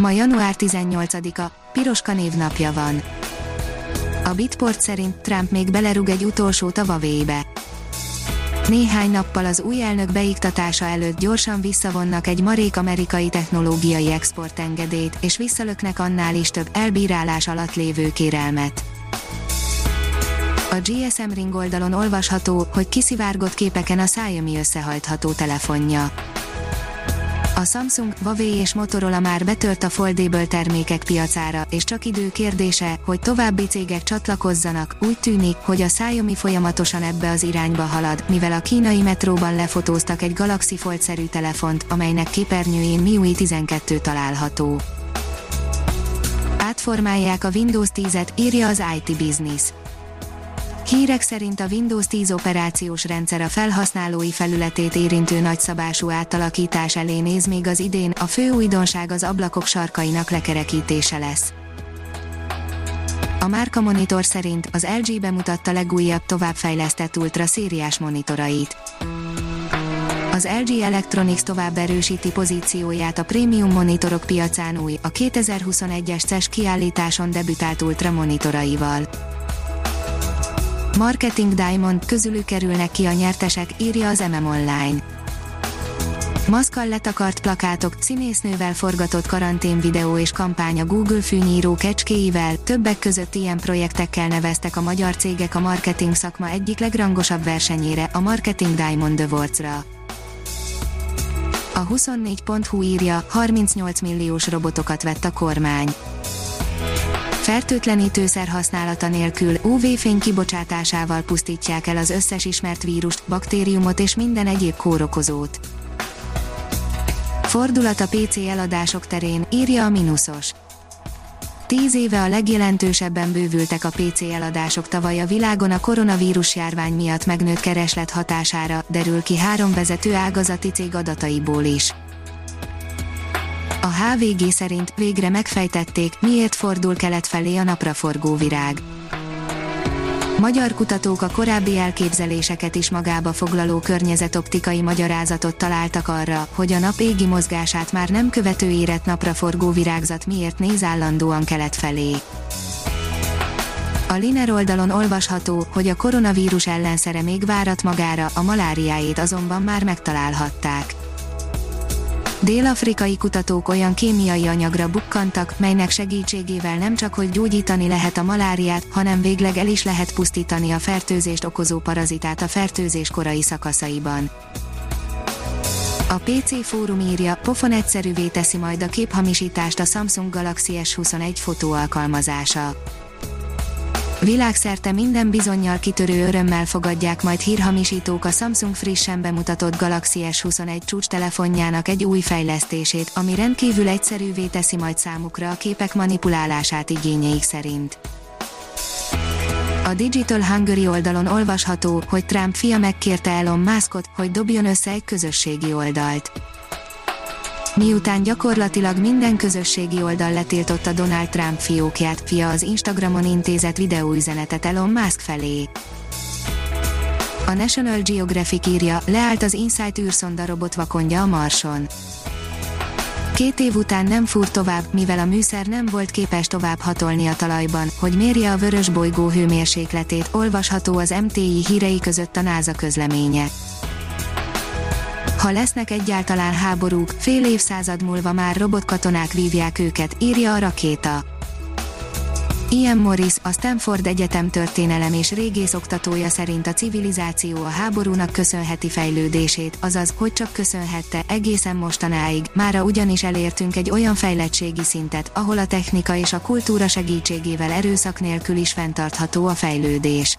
Ma január 18-a, Piroska névnapja van. A Bitport szerint Trump még belerug egy utolsó tavavébe. Néhány nappal az új elnök beiktatása előtt gyorsan visszavonnak egy marék amerikai technológiai exportengedélyt, és visszalöknek annál is több elbírálás alatt lévő kérelmet. A GSM Ring oldalon olvasható, hogy kiszivárgott képeken a Xiaomi összehajtható telefonja. A Samsung, Huawei és Motorola már betört a foldable termékek piacára, és csak idő kérdése, hogy további cégek csatlakozzanak. Úgy tűnik, hogy a Xiaomi folyamatosan ebbe az irányba halad, mivel a kínai metróban lefotóztak egy Galaxy Fold-szerű telefont, amelynek képernyőjén MIUI 12 található. Átformálják a Windows 10-et, írja az IT Business. Hírek szerint a Windows 10 operációs rendszer a felhasználói felületét érintő nagyszabású átalakítás elé néz még az idén, a fő újdonság az ablakok sarkainak lekerekítése lesz. A Márka Monitor szerint az LG bemutatta legújabb továbbfejlesztett ultra szériás monitorait. Az LG Electronics tovább erősíti pozícióját a prémium monitorok piacán új, a 2021-es CES kiállításon debütált ultra monitoraival. Marketing Diamond közülük kerülnek ki a nyertesek, írja az MM Online. Maszkal letakart plakátok, színésznővel forgatott karantén videó és kampány Google fűnyíró kecskéivel, többek között ilyen projektekkel neveztek a magyar cégek a marketing szakma egyik legrangosabb versenyére, a Marketing Diamond Awards-ra. A 24.hu írja, 38 milliós robotokat vett a kormány fertőtlenítőszer használata nélkül UV-fény kibocsátásával pusztítják el az összes ismert vírust, baktériumot és minden egyéb kórokozót. Fordulat a PC eladások terén, írja a Minusos. Tíz éve a legjelentősebben bővültek a PC eladások tavaly a világon a koronavírus járvány miatt megnőtt kereslet hatására, derül ki három vezető ágazati cég adataiból is. A HVG szerint végre megfejtették, miért fordul kelet felé a napraforgó virág. Magyar kutatók a korábbi elképzeléseket is magába foglaló környezetoptikai magyarázatot találtak arra, hogy a nap égi mozgását már nem követő érett napraforgó virágzat miért néz állandóan kelet felé. A Liner oldalon olvasható, hogy a koronavírus ellenszere még várat magára, a maláriáét azonban már megtalálhatták. Dél-afrikai kutatók olyan kémiai anyagra bukkantak, melynek segítségével nem csak hogy gyógyítani lehet a maláriát, hanem végleg el is lehet pusztítani a fertőzést okozó parazitát a fertőzés korai szakaszaiban. A PC fórum írja, pofon egyszerűvé teszi majd a képhamisítást a Samsung Galaxy S21 fotóalkalmazása. Világszerte minden bizonyal kitörő örömmel fogadják majd hírhamisítók a Samsung frissen bemutatott Galaxy S21 csúcs telefonjának egy új fejlesztését, ami rendkívül egyszerűvé teszi majd számukra a képek manipulálását igényeik szerint. A Digital Hungary oldalon olvasható, hogy Trump fia megkérte Elon Muskot, hogy dobjon össze egy közösségi oldalt. Miután gyakorlatilag minden közösségi oldal letiltotta Donald Trump fiókját, fia az Instagramon intézett videóüzenetet Elon Musk felé. A National Geographic írja, leállt az Insight űrszonda robot vakondja a Marson. Két év után nem fúr tovább, mivel a műszer nem volt képes tovább hatolni a talajban, hogy mérje a vörös bolygó hőmérsékletét, olvasható az MTI hírei között a NASA közleménye. Ha lesznek egyáltalán háborúk, fél évszázad múlva már robotkatonák vívják őket, írja a rakéta. Ian Morris, a Stanford Egyetem történelem és régész oktatója szerint a civilizáció a háborúnak köszönheti fejlődését, azaz, hogy csak köszönhette, egészen mostanáig, mára ugyanis elértünk egy olyan fejlettségi szintet, ahol a technika és a kultúra segítségével erőszak nélkül is fenntartható a fejlődés.